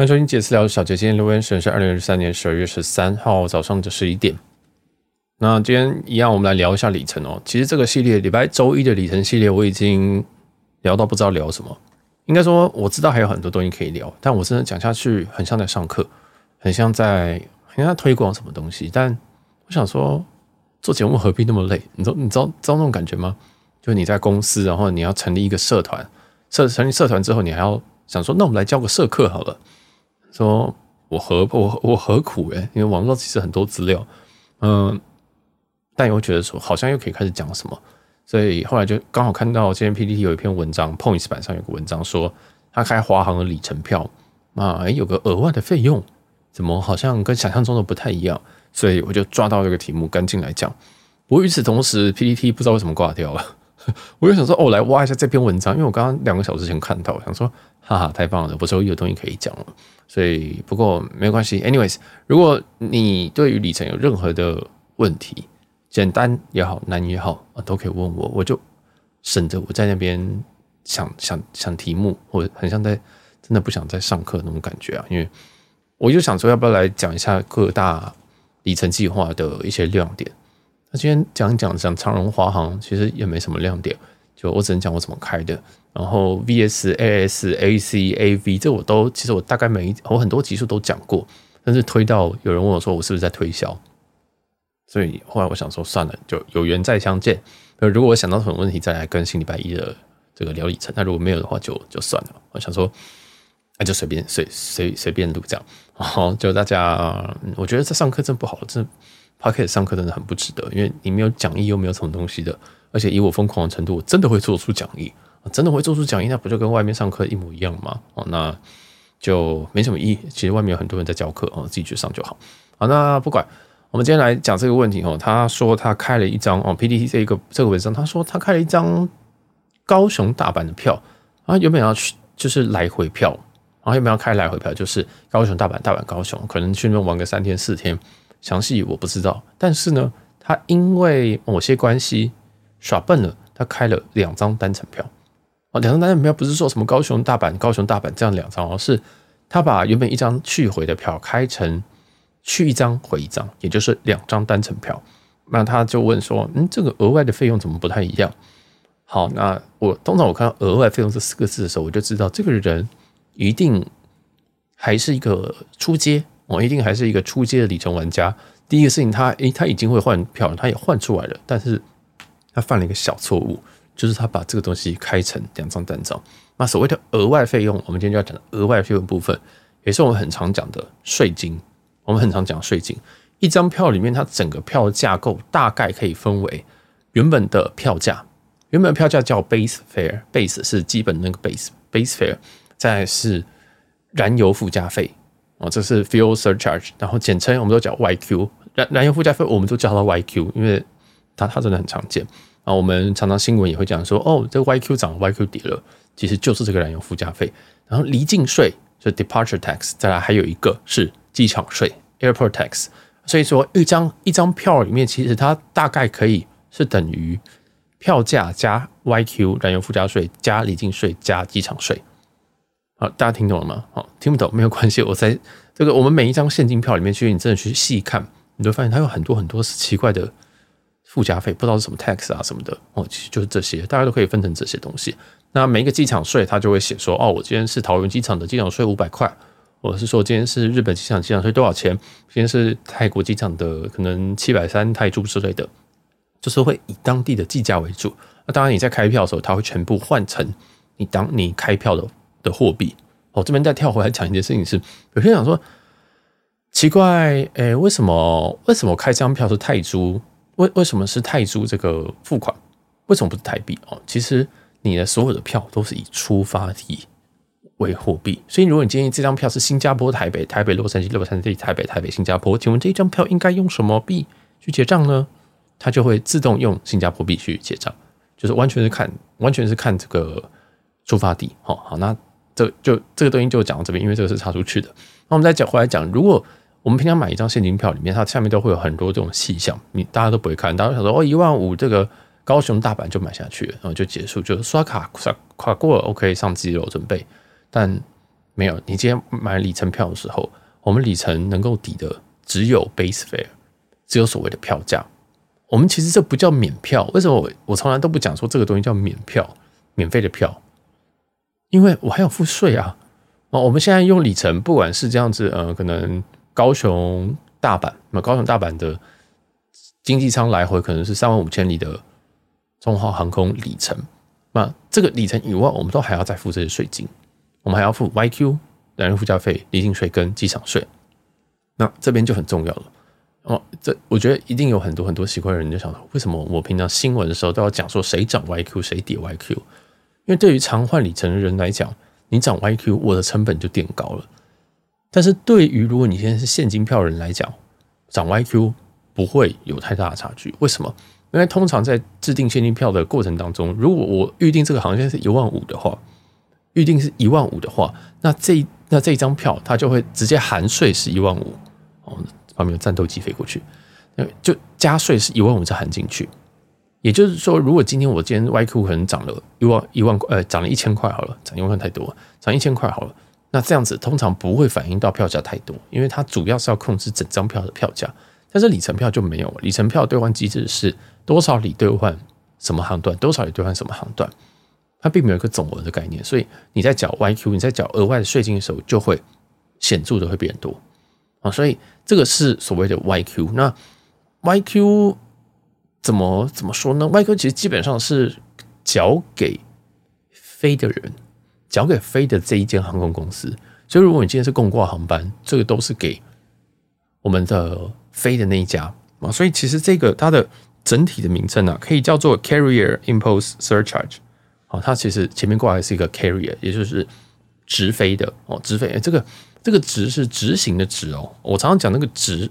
欢迎收听杰私聊小杰，今天留言时是二零二三年十二月十三号早上的十一点。那今天一样，我们来聊一下里程哦。其实这个系列礼拜周一的里程系列，我已经聊到不知道聊什么。应该说我知道还有很多东西可以聊，但我真的讲下去很像在上课，很像在很像在推广什么东西。但我想说，做节目何必那么累？你知道你知道知道那种感觉吗？就是你在公司，然后你要成立一个社团，社成立社团之后，你还要想说，那我们来教个社课好了。说我何我我何苦诶，因为网络其实很多资料，嗯，但又觉得说好像又可以开始讲什么，所以后来就刚好看到今天 PTT 有一篇文章，Points 版上有个文章说他开华航的里程票啊，诶，有个额外的费用，怎么好像跟想象中的不太一样，所以我就抓到这个题目赶紧来讲。不过与此同时，PPT 不知道为什么挂掉了。我就想说，哦，来挖一下这篇文章，因为我刚刚两个小时前看到，想说，哈哈，太棒了，我终于有东西可以讲了。所以，不过没关系。Anyways，如果你对于里程有任何的问题，简单也好，难也好啊，都可以问我，我就省着我在那边想想想题目，我很像在真的不想再上课那种感觉啊。因为我就想说，要不要来讲一下各大里程计划的一些亮点。那今天讲一讲讲长荣华航，其实也没什么亮点，就我只能讲我怎么开的。然后 VS、AS、AC、AV，这我都其实我大概每一我很多集数都讲过，但是推到有人问我说我是不是在推销，所以后来我想说算了，就有缘再相见。如果我想到什么问题再来更新礼拜一的这个聊里程，那如果没有的话就就算了。我想说那就随便随随随便录这样。然后就大家，我觉得这上课真不好，真。Podcast 上课真的很不值得，因为你没有讲义，又没有什么东西的，而且以我疯狂的程度，我真的会做出讲义，真的会做出讲义，那不就跟外面上课一模一样吗？哦，那就没什么意义。其实外面有很多人在教课哦，自己去上就好。好，那不管，我们今天来讲这个问题哦。他说他开了一张哦 P D T 这一个这个文章，他说他开了一张高雄大阪的票啊，原本要去就是来回票，然后原本要开来回票，就是高雄大阪大阪高雄，可能去那边玩个三天四天。详细我不知道，但是呢，他因为某些关系耍笨了，他开了两张单程票。哦，两张单程票不是说什么高雄大阪高雄大阪这样两张，而是他把原本一张去回的票开成去一张回一张，也就是两张单程票。那他就问说：“嗯，这个额外的费用怎么不太一样？”好，那我通常我看到“额外费用”这四个字的时候，我就知道这个人一定还是一个初阶。我一定还是一个初阶的里程玩家。第一个事情他，他诶，他已经会换票，他也换出来了，但是他犯了一个小错误，就是他把这个东西开成两张单张。那所谓的额外费用，我们今天就要讲额外费用部分，也是我们很常讲的税金。我们很常讲税金，一张票里面，它整个票的架构大概可以分为原本的票价，原本票价叫 base fare，base 是基本那个 base，base fare，再是燃油附加费。哦，这是 fuel surcharge，然后简称我们都叫 YQ，燃燃油附加费我们都叫它 YQ，因为它它真的很常见。啊，我们常常新闻也会讲说，哦，这个 YQ 涨，YQ 跌了，其实就是这个燃油附加费。然后离境税就 departure tax，再来还有一个是机场税 airport tax。所以说一张一张票里面，其实它大概可以是等于票价加 YQ 燃油附加税加离境税加机场税。好，大家听懂了吗？好，听不懂没有关系。我在这个我们每一张现金票里面去，你真的去细看，你就发现它有很多很多奇怪的附加费，不知道是什么 tax 啊什么的哦，其实就是这些，大家都可以分成这些东西。那每一个机场税，它就会写说，哦，我今天是桃园机场的机场税五百块，或者是说今天是日本机场机场税多少钱？今天是泰国机场的可能七百三泰铢之类的，就是会以当地的计价为主。那当然你在开票的时候，它会全部换成你当你开票的。的货币哦，这边再跳回来讲一件事情是，有些人想说奇怪，诶、为什么为什么开这张票是泰铢？为为什么是泰铢这个付款？为什么不是台币？哦，其实你的所有的票都是以出发地为货币，所以如果你建议这张票是新加坡台北、台北洛杉矶、洛杉矶台北、台北新加坡，请问这一张票应该用什么币去结账呢？它就会自动用新加坡币去结账，就是完全是看完全是看这个出发地。好，好，那。这就这个东西就讲到这边，因为这个是插出去的。那我们再讲回来讲，如果我们平常买一张现金票，里面它下面都会有很多这种细项，你大家都不会看，大家想说哦，一万五这个高雄大阪就买下去，然后就结束，就刷卡刷卡过了，OK 上机了，准备。但没有，你今天买里程票的时候，我们里程能够抵的只有 base fare，只有所谓的票价。我们其实这不叫免票，为什么我我从来都不讲说这个东西叫免票，免费的票？因为我还要付税啊！哦，我们现在用里程，不管是这样子，呃，可能高雄、大阪，那高雄、大阪的经济舱来回可能是三万五千里的中华航空里程，那这个里程以外，我们都还要再付这些税金，我们还要付 YQ 燃油附加费、离境税跟机场税，那这边就很重要了。哦，这我觉得一定有很多很多奇怪的人就想说，为什么我平常新闻的时候都要讲说谁涨 YQ 谁跌 YQ？因为对于常换里程的人来讲，你涨 YQ，我的成本就垫高了。但是对于如果你现在是现金票人来讲，涨 YQ 不会有太大的差距。为什么？因为通常在制定现金票的过程当中，如果我预定这个航线是一万五的话，预定是一万五的话，那这那这一张票它就会直接含税是一万五哦。旁边有战斗机飞过去，就加税是一万五再含进去。也就是说，如果今天我今天 YQ 可能涨了一万一万块，呃，涨了一千块好了，涨一万块太多，涨一千块好了。那这样子通常不会反映到票价太多，因为它主要是要控制整张票的票价。但是里程票就没有，里程票兑换机制是多少里兑换什么航段，多少里兑换什么航段，它并没有一个总额的概念。所以你在缴 YQ，你在缴额外的税金的时候，就会显著的会变多啊。所以这个是所谓的 YQ。那 YQ。怎么怎么说呢外科其实基本上是缴给飞的人，缴给飞的这一间航空公司。所以如果你今天是共挂航班，这个都是给我们的飞的那一家啊。所以其实这个它的整体的名称呢，可以叫做 Carrier impose Surcharge。好，它其实前面挂的是一个 Carrier，也就是直飞的哦，直飞。这个这个直是执行的直哦。我常常讲那个直。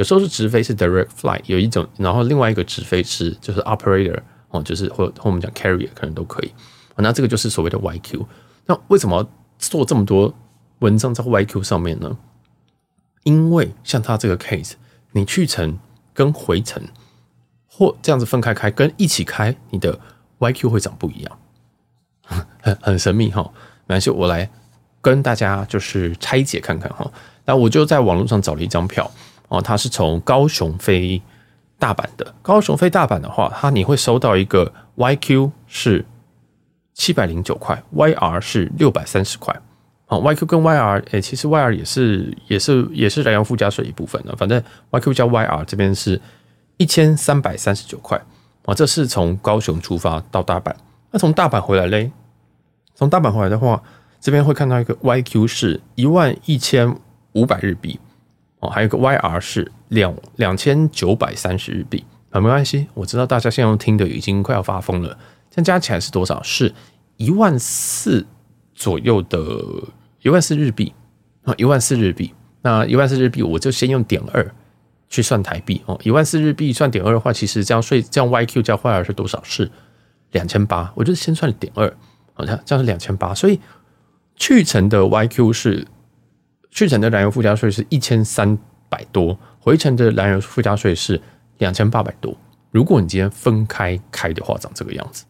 有时候是直飞是 direct flight，有一种，然后另外一个直飞是就是 operator 哦，就是或或我们讲 carrier 可能都可以。那这个就是所谓的 YQ。那为什么做这么多文章在 YQ 上面呢？因为像他这个 case，你去程跟回程或这样子分开开，跟一起开，你的 YQ 会长不一样，很很神秘哈。没关系，我来跟大家就是拆解看看哈。那我就在网络上找了一张票。哦，它是从高雄飞大阪的。高雄飞大阪的话，它你会收到一个 YQ 是七百零九块，YR 是六百三十块。啊，YQ 跟 YR，哎，其实 YR 也是也是也是燃油附加税一部分的。反正 YQ 加 YR 这边是一千三百三十九块。啊，这是从高雄出发到大阪。那从大阪回来嘞？从大阪回来的话，这边会看到一个 YQ 是一万一千五百日币。哦，还有个 YR 是两两千九百三十日币啊，没关系，我知道大家现在听的已经快要发疯了。这样加起来是多少？是一万四左右的，一万四日币啊，一万四日币。那一万四日币，我就先用点二去算台币哦。一万四日币算点二的话，其实这样税这样 YQ 加 YR 是多少？是两千八。我就先算点二，好像这样是两千八。所以去程的 YQ 是。去程的燃油附加税是一千三百多，回程的燃油附加税是两千八百多。如果你今天分开开的话，长这个样子。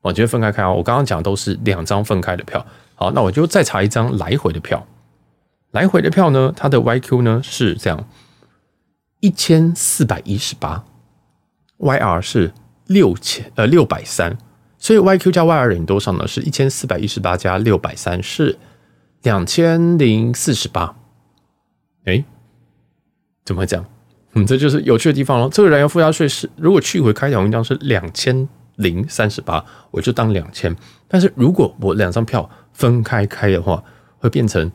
我觉得分开开啊，我刚刚讲都是两张分开的票。好，那我就再查一张来回的票。来回的票呢，它的 YQ 呢是这样，一千四百一十八，YR 是六千呃六百三，所以 YQ 加 YR 等于多少呢？是一千四百一十八加六百三是。两千零四十八，哎，怎么会这样？嗯，这就是有趣的地方喽。这个燃油附加税是，如果去回开条文章是两千零三十八，我就当两千。但是如果我两张票分开开的话，会变成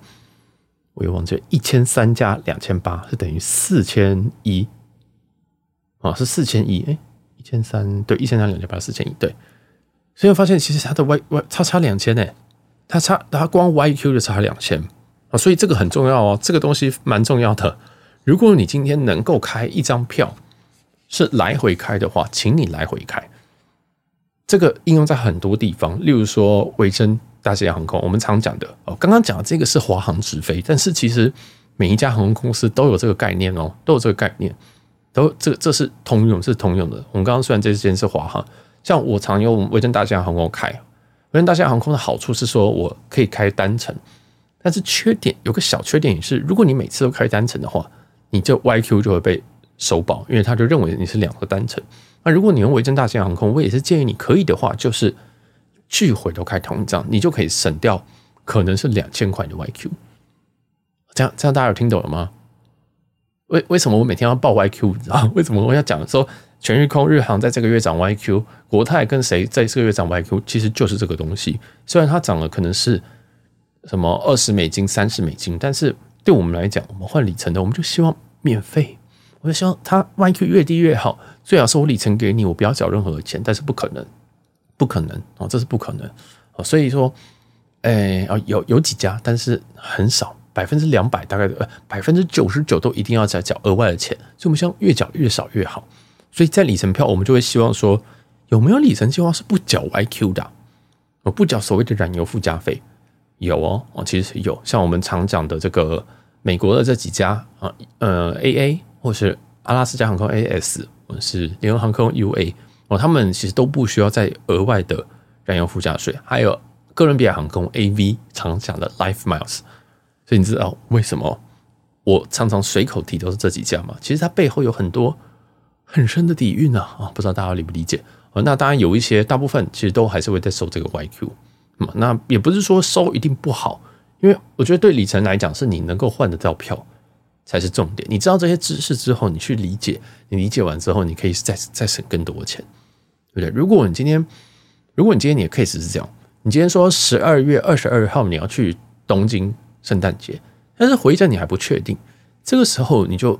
我又忘记一千三加两千八是等于四千一，啊，是四千一，哎，一千三对，一千三两千八四千一对，所以我发现其实它的 Y Y 差差两千呢。它差，它光 YQ 就差两千啊，所以这个很重要哦，这个东西蛮重要的。如果你今天能够开一张票是来回开的话，请你来回开。这个应用在很多地方，例如说维珍大西洋航空，我们常讲的哦，刚刚讲的这个是华航直飞，但是其实每一家航空公司都有这个概念哦，都有这个概念，都这这是通用，是通用的。我们刚刚虽然这间是华航，像我常用维珍大西洋航空开。维珍大西洋航空的好处是说，我可以开单程，但是缺点有个小缺点也是，如果你每次都开单程的话，你这 YQ 就会被收保，因为他就认为你是两个单程。那如果你用维珍大西洋航空，我也是建议你可以的话，就是去回都开同一张，你就可以省掉可能是两千块的 YQ。这样这样大家有听懂了吗？为为什么我每天要报 YQ？你知道为什么我要讲说全日空、日航在这个月涨 YQ，国泰跟谁在这个月涨 YQ？其实就是这个东西。虽然它涨了可能是什么二十美金、三十美金，但是对我们来讲，我们换里程的，我们就希望免费。我就希望它 YQ 越低越好，最好是我里程给你，我不要缴任何的钱。但是不可能，不可能哦，这是不可能哦。所以说，哎哦，有有几家，但是很少。百分之两百，大概呃百分之九十九都一定要再缴额外的钱，所以我们希望越缴越少越好。所以在里程票，我们就会希望说，有没有里程计划是不缴 YQ 的？我不缴所谓的燃油附加费，有哦，哦，其实是有，像我们常讲的这个美国的这几家啊，呃，AA 或是阿拉斯加航空 AS，或者是联合航空 UA 哦，他们其实都不需要再额外的燃油附加税。还有哥伦比亚航空 AV 常讲的 Life Miles。所以你知道为什么我常常随口提都是这几家吗？其实它背后有很多很深的底蕴呢啊！不知道大家理不理解啊？那当然有一些，大部分其实都还是会在收这个 YQ。那也不是说收一定不好，因为我觉得对里程来讲，是你能够换得到票才是重点。你知道这些知识之后，你去理解，你理解完之后，你可以再再省更多的钱，对不对？如果你今天，如果你今天你的 case 是这样，你今天说十二月二十二号你要去东京。圣诞节，但是回程你还不确定，这个时候你就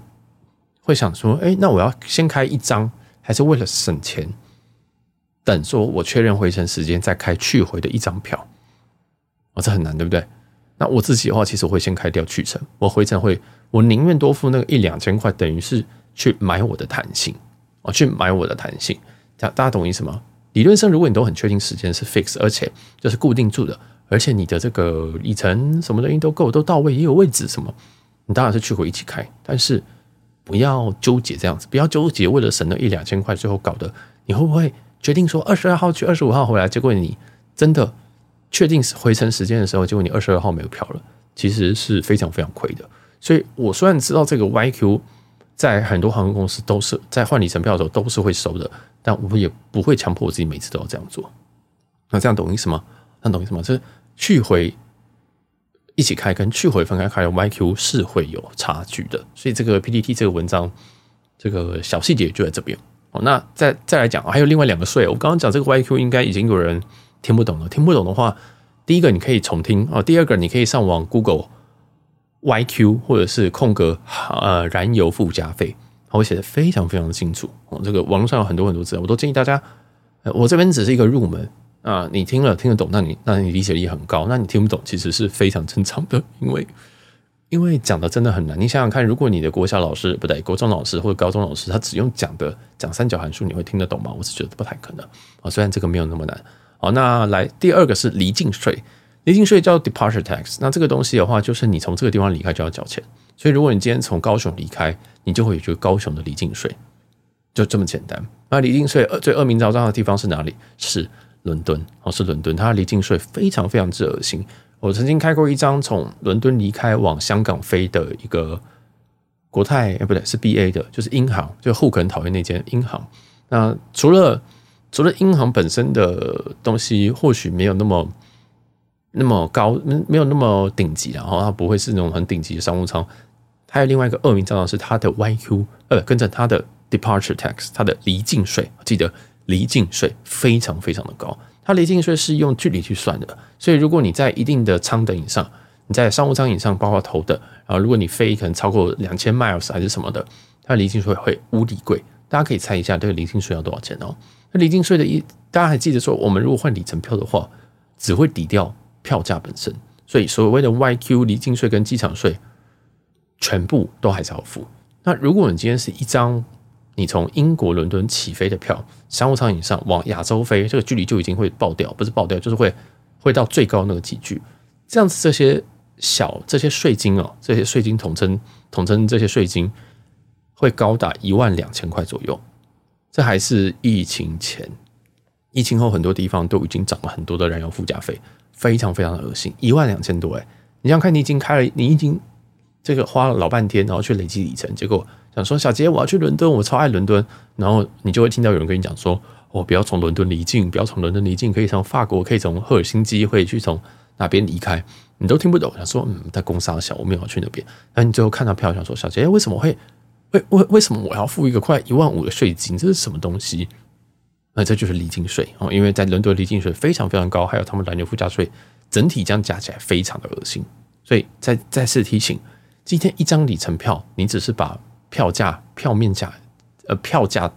会想说：“哎，那我要先开一张，还是为了省钱，等说我确认回程时间再开去回的一张票？”哦，这很难，对不对？那我自己的话，其实我会先开掉去程，我回程会，我宁愿多付那个一两千块，等于是去买我的弹性，哦，去买我的弹性。大大家懂意思吗？理论上，如果你都很确定时间是 fix，而且就是固定住的。而且你的这个里程什么东西都够，都到位，也有位置什么，你当然是去回一起开。但是不要纠结这样子，不要纠结为了省那一两千块，最后搞得你会不会决定说二十二号去，二十五号回来？结果你真的确定回程时间的时候，结果你二十二号没有票了，其实是非常非常亏的。所以我虽然知道这个 YQ 在很多航空公司都是在换里程票的时候都是会收的，但我也不会强迫我自己每次都要这样做。那这样懂意思吗？那懂意思吗？就是。去回一起开跟去回分开开的 YQ 是会有差距的，所以这个 PPT 这个文章这个小细节就在这边哦。那再再来讲，还有另外两个税，我刚刚讲这个 YQ 应该已经有人听不懂了。听不懂的话，第一个你可以重听哦，第二个你可以上网 Google YQ 或者是空格呃燃油附加费，它会写的非常非常的清楚哦。这个网络上有很多很多资料，我都建议大家，我这边只是一个入门。啊，你听了听得懂，那你那你理解力很高。那你听不懂，其实是非常正常的，因为因为讲的真的很难。你想想看，如果你的国小老师不对，国中老师或者高中老师，他只用讲的讲三角函数，你会听得懂吗？我是觉得不太可能啊。虽然这个没有那么难。好，那来第二个是离境税，离境税叫 departure tax。那这个东西的话，就是你从这个地方离开就要缴钱。所以如果你今天从高雄离开，你就会有一个高雄的离境税，就这么简单。那离境税最恶名昭彰的地方是哪里？是。伦敦哦，是伦敦，它离境税非常非常之恶心。我曾经开过一张从伦敦离开往香港飞的一个国泰，哎，不对，是 BA 的，就是英航，就户口很讨厌那间英航。那除了除了英航本身的东西，或许没有那么那么高，没有那么顶级，然后它不会是那种很顶级的商务舱。还有另外一个恶名昭彰是它的 YQ，呃，跟着它的 Departure Tax，它的离境税，记得。离境税非常非常的高，它离境税是用距离去算的，所以如果你在一定的舱等以上，你在商务舱以上，包括头等，然后如果你飞可能超过两千 miles 还是什么的，它离境税会无敌贵。大家可以猜一下这个离境税要多少钱哦？那离境税的一，大家还记得说，我们如果换里程票的话，只会抵掉票价本身，所以所谓的 YQ 离境税跟机场税全部都还是要付。那如果你今天是一张你从英国伦敦起飞的票，商务舱以上往亚洲飞，这个距离就已经会爆掉，不是爆掉，就是会会到最高那个级距。这样子，这些小这些税金哦，这些税金统称统称这些税金会高达一万两千块左右。这还是疫情前，疫情后很多地方都已经涨了很多的燃油附加费，非常非常的恶心，一万两千多诶。你想看，你已经开了，你已经这个花了老半天，然后去累积里程，结果想说小杰，我要去伦敦，我超爱伦敦，然后你就会听到有人跟你讲说，哦，不要从伦敦离境，不要从伦敦离境，可以从法国，可以从赫尔辛基，会去从哪边离开，你都听不懂。想说，嗯，在公司小，我没有去那边。那你最后看到票，想说，小杰，为什么会，为为为什么我要付一个快一万五的税金？这是什么东西？那这就是离境税哦，因为在伦敦离境税非常非常高，还有他们燃油附加税，整体这样加起来非常的恶心。所以再再次提醒，今天一张里程票，你只是把票价票面价呃票价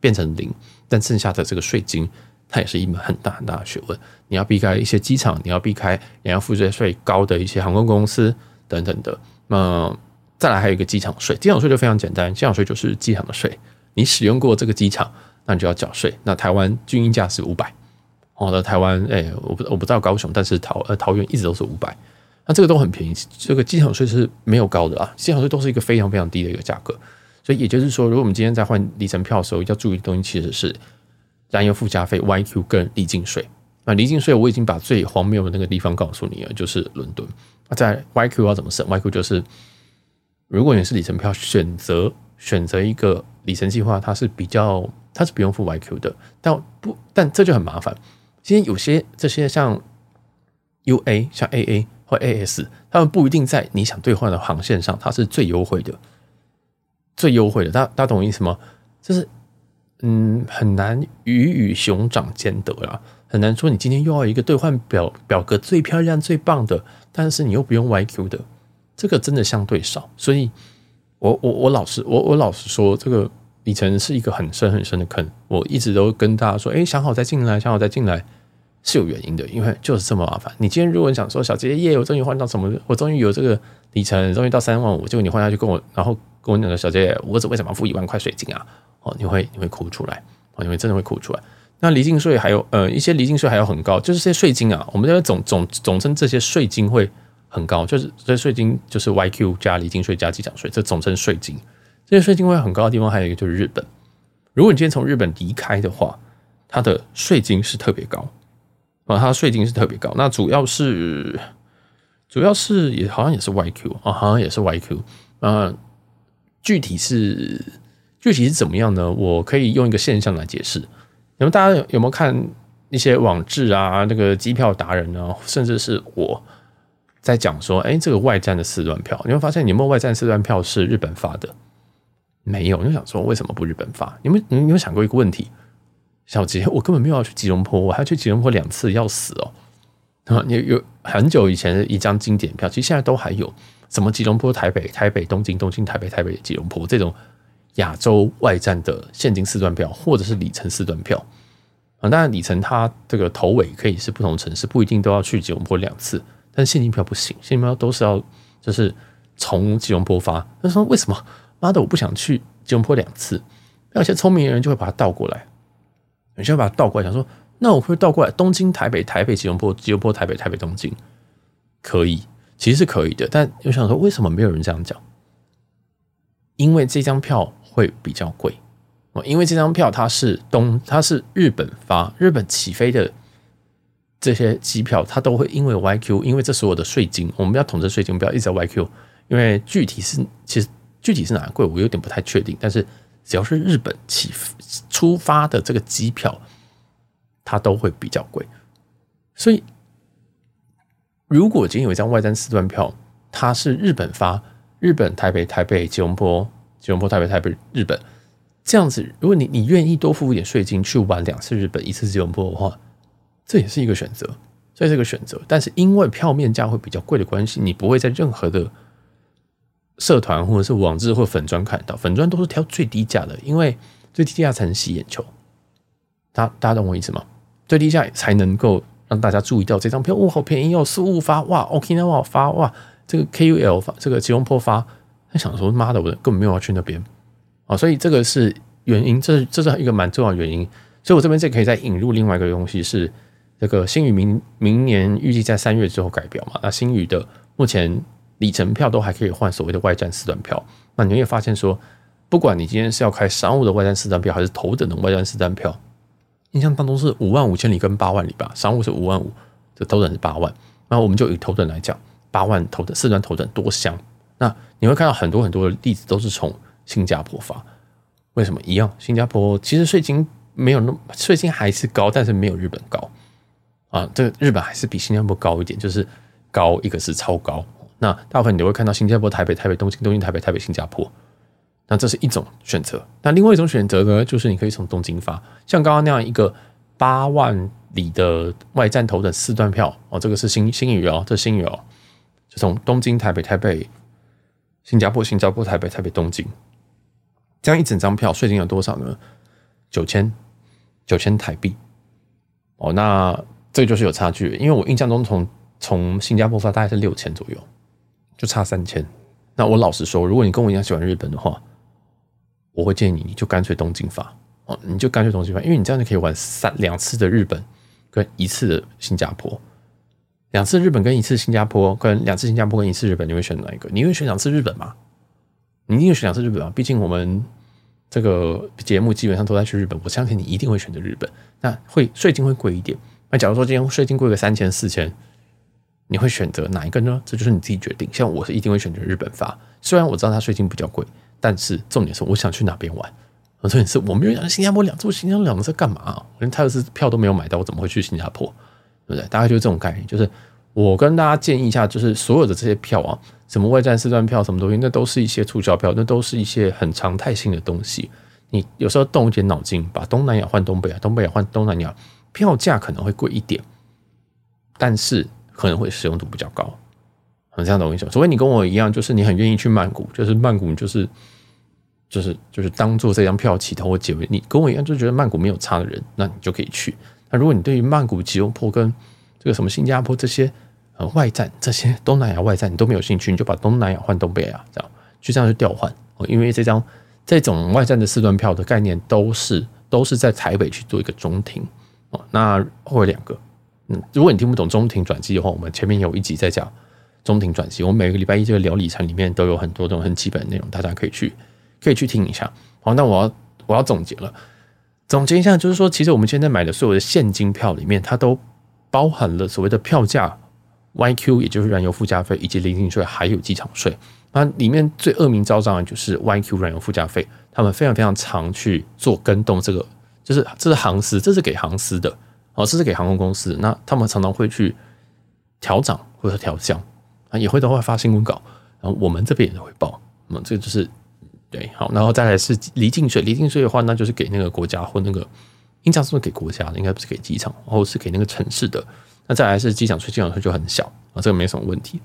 变成零，但剩下的这个税金，它也是一门很大很大的学问。你要避开一些机场，你要避开你要付这些税高的一些航空公司等等的。那再来还有一个机场税，机场税就非常简单，机场税就是机场的税，你使用过这个机场。那你就要缴税。那台湾均一价是五百，好的，台湾哎，我不我不知道高雄，但是桃呃桃园一直都是五百。那这个都很便宜，这个机场税是没有高的啊，机场税都是一个非常非常低的一个价格。所以也就是说，如果我们今天在换里程票的时候，要注意的东西其实是燃油附加费 YQ 跟离境税。那离境税我已经把最荒谬的那个地方告诉你了，就是伦敦。那在 YQ 要怎么省？YQ 就是如果你是里程票选择选择一个里程计划，它是比较。它是不用付 YQ 的，但不，但这就很麻烦。今天有些这些像 UA、像 AA 或 AS，他们不一定在你想兑换的航线上，它是最优惠的，最优惠的。大家大家懂我意思吗？就是嗯，很难鱼与熊掌兼得啦，很难说你今天又要一个兑换表表格最漂亮、最棒的，但是你又不用 YQ 的，这个真的相对少。所以我我我老实我我老实说这个。里程是一个很深很深的坑，我一直都跟大家说，哎，想好再进来，想好再进来是有原因的，因为就是这么麻烦。你今天如果你想说，小杰耶，我终于换到什么，我终于有这个里程，终于到三万五，结果你换下去跟我，然后跟我讲说，小杰，我为什么付一万块税金啊？哦，你会你会哭出来，哦，你会真的会哭出来。那离境税还有呃一些离境税还有很高，就是这些税金啊，我们这边总总总称这些税金会很高，就是这些税金就是 YQ 加离境税加机场税，这总称税金。这些税金会很高的地方，还有一个就是日本。如果你今天从日本离开的话，它的税金是特别高啊，它税金是特别高。那主要是，主要是也好像也是 YQ 啊，好像也是 YQ。啊，具体是具体是怎么样呢？我可以用一个现象来解释。你们大家有没有看一些网志啊？那个机票达人啊，甚至是我在讲说，哎，这个外站的四段票，你会发现，你有没有外站四段票是日本发的？没有，你就想说为什么不日本发？你们你们有想过一个问题？小杰，我根本没有要去吉隆坡，我还要去吉隆坡两次，要死哦！啊，有有很久以前的一张经典票，其实现在都还有什么吉隆坡、台北、台北、东京、东京、台北、台北、吉隆坡这种亚洲外站的现金四段票，或者是里程四段票啊。当然，里程它这个头尾可以是不同城市，不一定都要去吉隆坡两次，但现金票不行，现金票都是要就是从吉隆坡发。他说为什么？妈的，我不想去吉隆坡两次。那有些聪明人就会把它倒过来，有些人把它倒过来，想说，那我会倒过来，东京、台北、台北、吉隆坡、吉隆坡、台北、台北、东京，可以，其实是可以的。但我想说，为什么没有人这样讲？因为这张票会比较贵哦，因为这张票它是东，它是日本发，日本起飞的这些机票，它都会因为 YQ，因为这所有的税金，我们要统计税金，不要一直在 YQ，因为具体是其实。具体是哪个贵，我有点不太确定。但是只要是日本起出发的这个机票，它都会比较贵。所以，如果今天有一张外站四段票，它是日本发，日本台北、台北吉隆坡、吉隆坡台北、台北日本这样子，如果你你愿意多付一点税金去玩两次日本，一次吉隆坡的话，这也是一个选择，这是一个选择。但是因为票面价会比较贵的关系，你不会在任何的。社团或者是网志或粉专看到，粉专都是挑最低价的，因为最低价才能吸眼球。大家大家懂我意思吗？最低价才能够让大家注意到这张票，哇，好便宜哦！苏雾发哇，OK 那我发哇，这个 KUL 发，这个吉隆坡发，他想说妈的，我根本没有要去那边啊，所以这个是原因，这这是一个蛮重要的原因。所以我这边这可以再引入另外一个东西，是这个星宇明明年预计在三月之后改表嘛？那星宇的目前。里程票都还可以换所谓的外站四段票，那你会发现说，不管你今天是要开商务的外站四段票，还是头等的外站四段票，印象当中是五万五千里跟八万里吧，商务是五万五，这头等是八万。那我们就以头等来讲，八万头等四段头等多香。那你会看到很多很多的例子都是从新加坡发，为什么一样？新加坡其实税金没有那么税金还是高，但是没有日本高啊。这个日本还是比新加坡高一点，就是高一个是超高。那大部分你会看到新加坡、台北、台北、东京、东京、台北、台北、新加坡。那这是一种选择。那另外一种选择呢，就是你可以从东京发，像刚刚那样一个八万里的外站头等四段票哦，这个是新新宇哦，这是新宇哦，就从东京、台北、台北。新加坡、新加坡、台北、台北、东京，这样一整张票税金有多少呢？九千九千台币。哦，那这就是有差距，因为我印象中从从新加坡发大概是六千左右，就差三千。那我老实说，如果你跟我一样喜欢日本的话，我会建议你，你就干脆东京发哦，你就干脆东京发，因为你这样就可以玩三两次的日本跟一次的新加坡。两次日本跟一次新加坡，跟两次新加坡跟一次日本，你会选哪一个？你会选两次日本吗？你一定会选两次日本吗？毕竟我们这个节目基本上都在去日本，我相信你一定会选择日本。那会税金会贵一点。那假如说今天税金贵个三千四千，你会选择哪一个呢？这就是你自己决定。像我是一定会选择日本发，虽然我知道它税金比较贵，但是重点是我想去哪边玩。重点是我没有想新加坡两次，新加坡两次干嘛？连泰晤士票都没有买到，我怎么会去新加坡？对不对？大概就是这种概念，就是我跟大家建议一下，就是所有的这些票啊，什么外站四段票，什么东西，那都是一些促销票，那都是一些很常态性的东西。你有时候动一点脑筋，把东南亚换东北亚，东北亚换东南亚，票价可能会贵一点，但是可能会使用度比较高。很这样的东西，除非你跟我一样，就是你很愿意去曼谷，就是曼谷就是就是就是当做这张票起头或结尾。你跟我一样，就觉得曼谷没有差的人，那你就可以去。那如果你对于曼谷、吉隆坡跟这个什么新加坡这些呃外站、这些东南亚外站你都没有兴趣，你就把东南亚换东北亚，这样就这样去调换哦。因为这张这种外站的四段票的概念都是都是在台北去做一个中停哦。那会有两个，如果你听不懂中停转机的话，我们前面有一集在讲中停转机。我们每个礼拜一这个聊里程里面都有很多种很基本的内容，大家可以去可以去听一下。好，那我要我要总结了。总结一下，就是说，其实我们现在买的所有的现金票里面，它都包含了所谓的票价 YQ，也就是燃油附加费以及离境税，还有机场税。那里面最恶名昭彰的就是 YQ 燃油附加费，他们非常非常常去做跟动。这个就是这是航司，这是给航司的哦，这是给航空公司。那他们常常会去调涨或者调降啊，也会都会发新闻稿，然后我们这边也会报。那么这个就是。对，好，然后再来是离境税。离境税的话，那就是给那个国家或那个，印象是不是给国家的？应该不是给机场，或是给那个城市的。那再来是机场税，机场税就很小啊，这个没什么问题。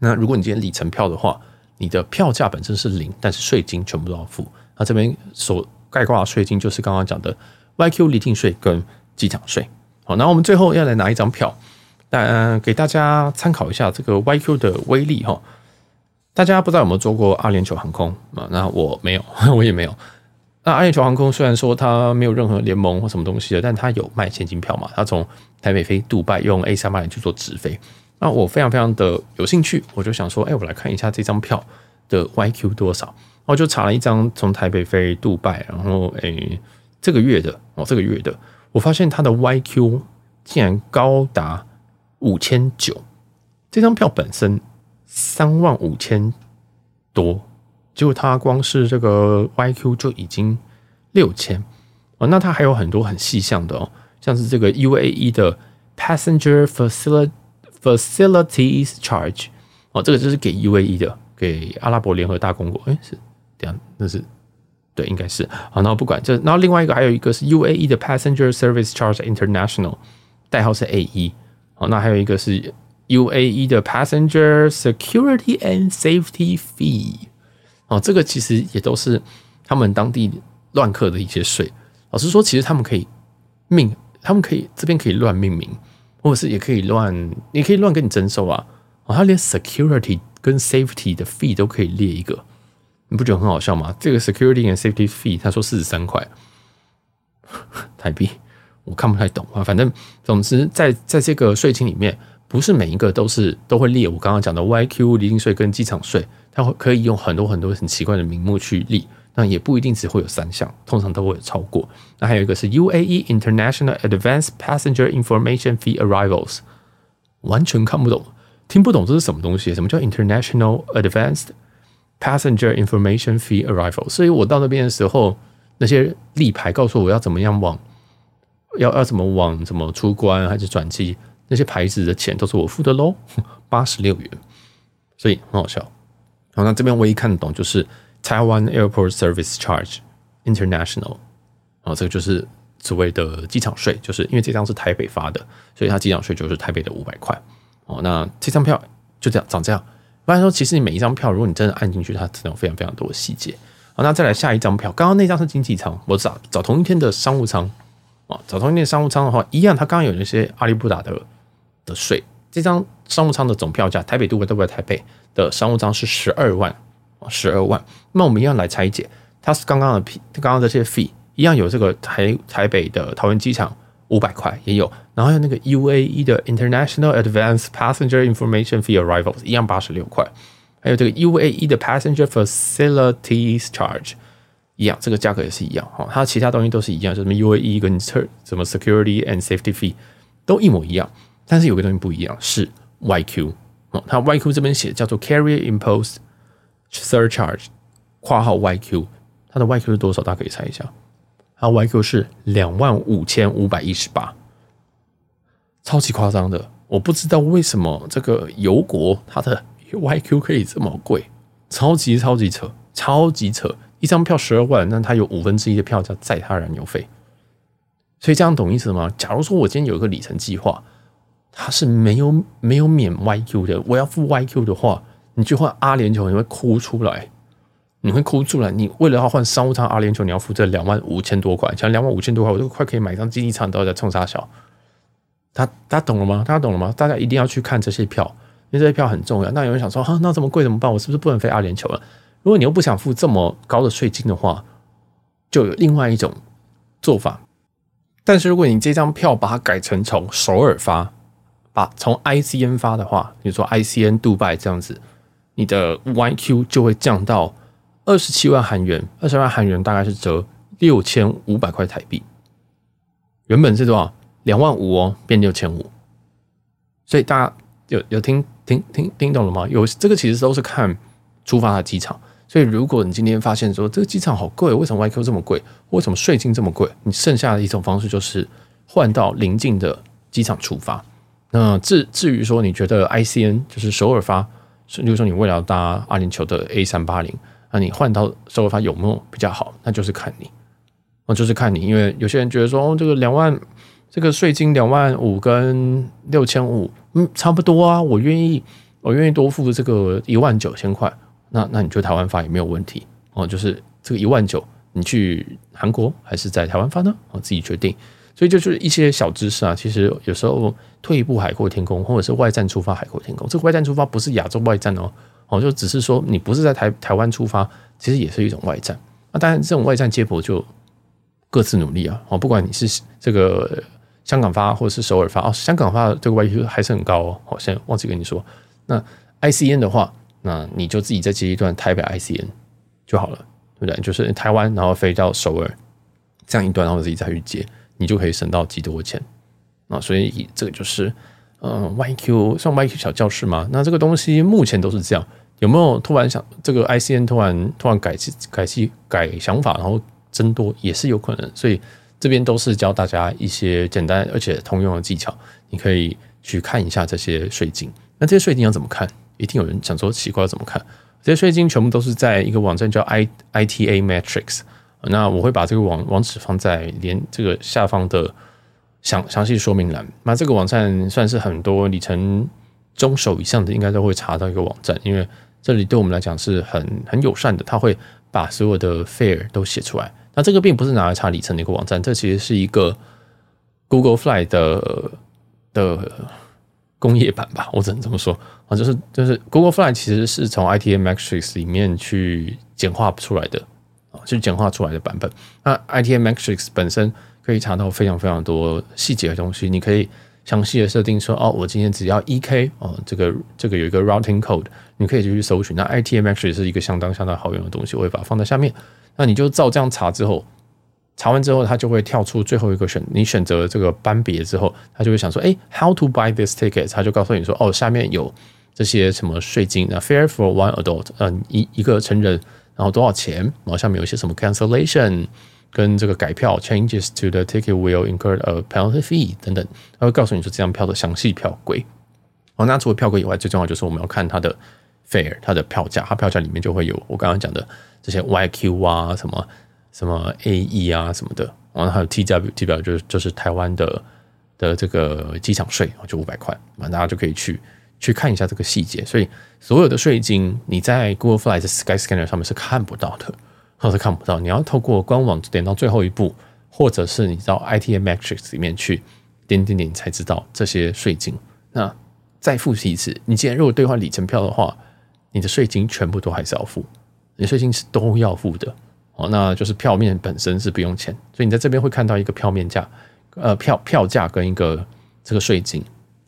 那如果你今天里程票的话，你的票价本身是零，但是税金全部都要付。那这边所概括的税金就是刚刚讲的 YQ 离境税跟机场税。好，那我们最后要来拿一张票，但给大家参考一下这个 YQ 的威力哈。大家不知道有没有坐过阿联酋航空啊？那我没有，我也没有。那阿联酋航空虽然说它没有任何联盟或什么东西的，但它有卖现金票嘛？它从台北飞杜拜用 A 三八零去做直飞。那我非常非常的有兴趣，我就想说，哎，我来看一下这张票的 YQ 多少。我就查了一张从台北飞杜拜，然后诶，这个月的哦，这个月的，我发现它的 YQ 竟然高达五千九。这张票本身。三万五千多，结果它光是这个 YQ 就已经六千哦。那它还有很多很细项的哦，像是这个 UAE 的 Passenger Facilities Charge 哦，这个就是给 UAE 的，给阿拉伯联合大公国。诶，是这样，那是对，应该是好。那我不管这，然后另外一个还有一个是 UAE 的 Passenger Service Charge International，代号是 AE。好，那还有一个是。UAE 的 Passenger Security and Safety Fee，哦，这个其实也都是他们当地乱刻的一些税。老实说，其实他们可以命，他们可以这边可以乱命名，或者是也可以乱，也可以乱给你征收啊。哦，他连 Security 跟 Safety 的 Fee 都可以列一个，你不觉得很好笑吗？这个 Security and Safety Fee，他说四十三块 台币，我看不太懂啊。反正总之在，在这个税金里面。不是每一个都是都会列我刚刚讲的 YQ 离境税跟机场税，它会可以用很多很多很奇怪的名目去列，那也不一定只会有三项，通常都会有超过。那还有一个是 UAE International Advanced Passenger Information Fee Arrivals，完全看不懂，听不懂这是什么东西？什么叫 International Advanced Passenger Information Fee Arrival？所以我到那边的时候，那些立牌告诉我要怎么样往，要要怎么往，怎么出关还是转机，那些牌子的钱都是我付的喽，八十六元，所以很好笑。好，那这边唯一看得懂就是 Taiwan Airport Service Charge International，啊，这个就是所谓的机场税，就是因为这张是台北发的，所以它机场税就是台北的五百块。哦，那这张票就这样长这样。不然说，其实你每一张票，如果你真的按进去，它真的有非常非常多的细节。好，那再来下一张票，刚刚那张是经济舱，我找找同一天的商务舱。啊，找同一天商务舱的话，一样，它刚刚有那些阿里不达的的税。这张商务舱的总票价，台北杜拜都在台北的商务舱是十二万啊，十二万。那我们一样来拆解，它是刚刚的 P，刚刚这些 fee 一样有这个台台北的桃园机场五百块也有，然后还有那个 UAE 的 International Advance Passenger Information Fee Arrivals 一样八十六块，还有这个 UAE 的 Passenger Facilities Charge 一样，这个价格也是一样哈，它其他东西都是一样，就什么 UAE 跟什么 Security and Safety Fee 都一模一样。但是有个东西不一样，是 YQ 哦，它 YQ 这边写叫做 Carrier Imposed Surcharge（ 括号 YQ），它的 YQ 是多少？大家可以猜一下，它 YQ 是两万五千五百一十八，超级夸张的。我不知道为什么这个油国它的 YQ 可以这么贵，超级超级扯，超级扯！一张票十二万，那它有五分之一的票价载它燃油费，所以这样懂意思吗？假如说我今天有一个里程计划。它是没有没有免 YQ 的。我要付 YQ 的话，你去换阿联酋，你会哭出来，你会哭出来。你为了要换商务舱阿联酋，你要付这两万五千多块，像两万五千多块，我都快可以买一张经济舱，都在冲杀小。他大家懂了吗？大家懂了吗？大家一定要去看这些票，因为这些票很重要。那有人想说，哈，那这么贵怎么办？我是不是不能飞阿联酋了？如果你又不想付这么高的税金的话，就有另外一种做法。但是如果你这张票把它改成从首尔发。把从 ICN 发的话，比如说 ICN 杜拜这样子，你的 YQ 就会降到二十七万韩元，二十万韩元大概是折六千五百块台币。原本是多少？两万五哦，变六千五。所以大家有有听听听听懂了吗？有这个其实都是看出发的机场。所以如果你今天发现说这个机场好贵，为什么 YQ 这么贵？为什么税金这么贵？你剩下的一种方式就是换到邻近的机场出发。那至至于说，你觉得 ICN 就是首尔发，是，例如说你为了搭阿联酋的 A 三八零，那你换到首尔发有没有比较好？那就是看你，那就是看你，因为有些人觉得说，哦，这个两万，这个税金两万五跟六千五，嗯，差不多啊，我愿意，我愿意多付这个一万九千块，那那你觉得台湾发也没有问题哦，就是这个一万九，你去韩国还是在台湾发呢？我自己决定。所以就是一些小知识啊，其实有时候退一步海阔天空，或者是外站出发海阔天空。这个外站出发不是亚洲外站哦，哦，就只是说你不是在台台湾出发，其实也是一种外战。那当然，这种外战接驳就各自努力啊。哦，不管你是这个香港发或者是首尔发哦，香港发这个 YQ 还是很高哦。好，现在忘记跟你说，那 ICN 的话，那你就自己再接一段台北 ICN 就好了，对不对？就是台湾然后飞到首尔这样一段，然后自己再去接。你就可以省到几多钱啊？所以这个就是，嗯，YQ 像 YQ 小教室嘛。那这个东西目前都是这样。有没有突然想这个 ICN 突然突然改改期改想法，然后增多也是有可能。所以这边都是教大家一些简单而且通用的技巧，你可以去看一下这些税金。那这些税金要怎么看？一定有人想说奇怪，要怎么看？这些税金全部都是在一个网站叫 I ITA Metrics。那我会把这个网网址放在连这个下方的详详细说明栏。那这个网站算是很多里程中手以上的应该都会查到一个网站，因为这里对我们来讲是很很友善的，它会把所有的 fare 都写出来。那这个并不是拿来查里程的一个网站，这其实是一个 Google Fly 的的工业版吧，我只能这么说啊，就是就是 Google Fly 其实是从 ITM Matrix 里面去简化出来的啊。是简化出来的版本。那 ITM Matrix 本身可以查到非常非常多细节的东西，你可以详细的设定说，哦，我今天只要 1K 哦，这个这个有一个 routing code，你可以去搜寻。那 ITA Metrics 是一个相当相当好用的东西，我会把它放在下面。那你就照这样查之后，查完之后，它就会跳出最后一个选，你选择这个班别之后，它就会想说，哎，How to buy this ticket？它就告诉你说，哦，下面有这些什么税金，那 fare for one adult，嗯、一一个成人，然后多少钱？然后下面有一些什么 cancellation 跟这个改票 changes to the ticket will incur a penalty fee 等等，他会告诉你说这张票的详细票规。哦，那除了票规以外，最重要就是我们要看它的 Fair，它的票价，它票价里面就会有我刚刚讲的这些 YQ 啊，什么什么 AE 啊什么的，然后还有 TW，T 表就是就是台湾的的这个机场税，就五百块，那大家就可以去去看一下这个细节。所以所有的税金你在 Google Flight Sky Scanner 上面是看不到的，或是看不到，你要透过官网点到最后一步，或者是你到 ITA Matrix 里面去点点点才知道这些税金。那再复习一次，你既然如果兑换里程票的话，你的税金全部都还是要付，你税金是都要付的哦。那就是票面本身是不用钱，所以你在这边会看到一个票面价，呃，票票价跟一个这个税金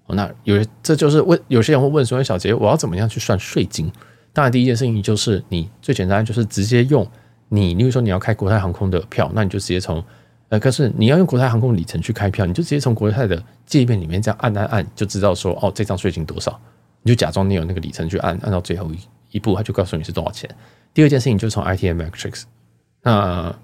哦。那有这就是问有些人会问说，小杰，我要怎么样去算税金？当然，第一件事情就是你最简单就是直接用你，例如说你要开国泰航空的票，那你就直接从。呃，可是你要用国泰航空里程去开票，你就直接从国泰的界面里面这样按按按，就知道说哦，这张税金多少，你就假装你有那个里程去按，按到最后一一步，他就告诉你是多少钱。第二件事情就是从 ITM Matrix，那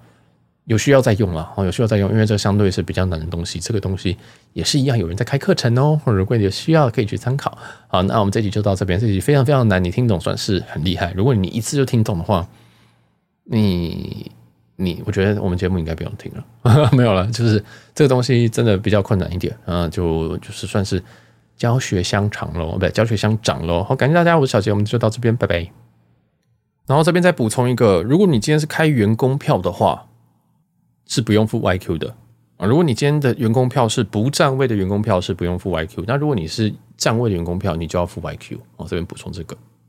有需要再用了哦，有需要再用，因为这相对是比较难的东西，这个东西也是一样，有人在开课程哦，或者如果你有需要可以去参考。好，那我们这集就到这边，这集非常非常难，你听懂算是很厉害。如果你一次就听懂的话，你。你我觉得我们节目应该不用听了，没有了，就是这个东西真的比较困难一点，嗯，就就是算是教学相长喽，不对，教学相长喽。好，感谢大家，我是小杰，我们就到这边，拜拜。然后这边再补充一个，如果你今天是开员工票的话，是不用付 YQ 的啊。如果你今天的员工票是不占位的员工票，是不用付 YQ。那如果你是占位的员工票，你就要付 YQ。我，这边补充这个。